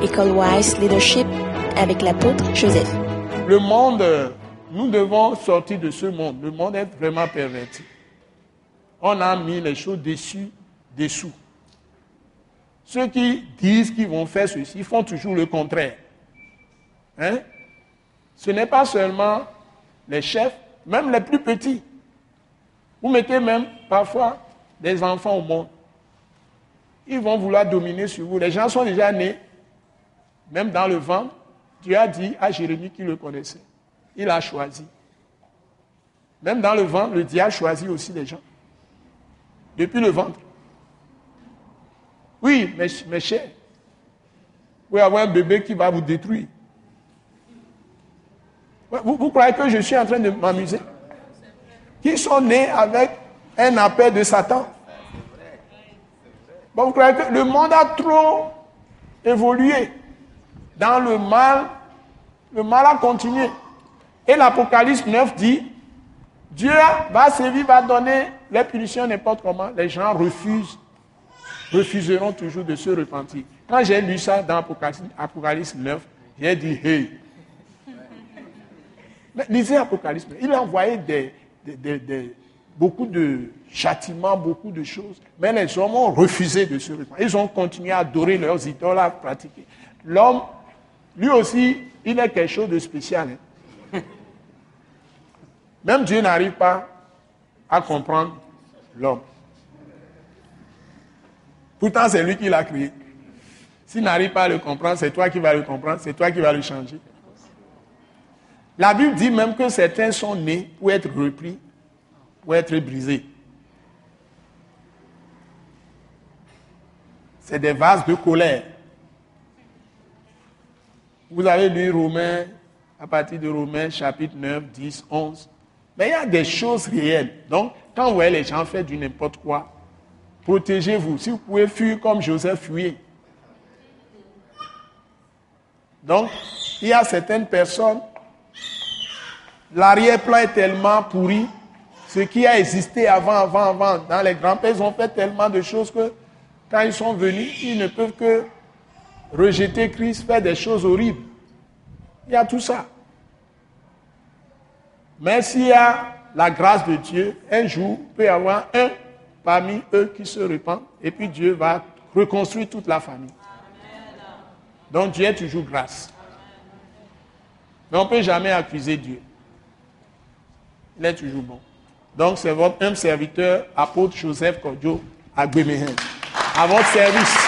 École Wise Leadership avec l'apôtre Joseph. Le monde, nous devons sortir de ce monde. Le monde est vraiment perverti. On a mis les choses dessus, dessous. Ceux qui disent qu'ils vont faire ceci font toujours le contraire. Hein? Ce n'est pas seulement les chefs, même les plus petits. Vous mettez même parfois des enfants au monde. Ils vont vouloir dominer sur vous. Les gens sont déjà nés, même dans le ventre. Dieu a dit à Jérémie qu'il le connaissait. Il a choisi. Même dans le ventre, le diable choisit aussi les gens. Depuis le ventre. Oui, mes, chers. Vous pouvez avoir un bébé qui va vous détruire. Vous, croyez que je suis en train de m'amuser? Qui sont nés avec un appel de Satan? Vous croyez que le monde a trop évolué? Dans le mal Le mal a continué. Et l'Apocalypse 9 dit, Dieu va servir, va donner les punitions n'importe comment. Les gens refusent, refuseront toujours de se repentir. Quand j'ai lu ça dans Apocalypse 9, j'ai dit, hey, lisez Apocalypse. Il a envoyé des, beaucoup de châtiments, beaucoup de choses. Mais les hommes ont refusé de se répandre. Ils ont continué à adorer leurs idoles, à pratiquer. L'homme, lui aussi, il est quelque chose de spécial. Hein. Même Dieu n'arrive pas à comprendre l'homme. Pourtant, c'est lui qui l'a créé. S'il n'arrive pas à le comprendre, c'est toi qui vas le comprendre, c'est toi qui vas le changer. La Bible dit même que certains sont nés pour être repris, pour être brisés. C'est des vases de colère. Vous avez lu Romains, à partir de Romains chapitre 9, 10, 11. Mais il y a des choses réelles. Donc, quand vous voyez les gens faire du n'importe quoi, protégez-vous. Si vous pouvez fuir comme Joseph, fuyez. Donc, il y a certaines personnes L'arrière-plan est tellement pourri. Ce qui a existé avant, avant, avant, dans les grands-pères, ils ont fait tellement de choses que quand ils sont venus, ils ne peuvent que rejeter Christ, faire des choses horribles. Il y a tout ça. Mais s'il y a la grâce de Dieu, un jour, il peut y avoir un parmi eux qui se repent, et puis Dieu va reconstruire toute la famille. Donc Dieu est toujours grâce. Mais on ne peut jamais accuser Dieu il est toujours bon. Donc c'est votre humble serviteur, apôtre Joseph Kodjo à À votre service.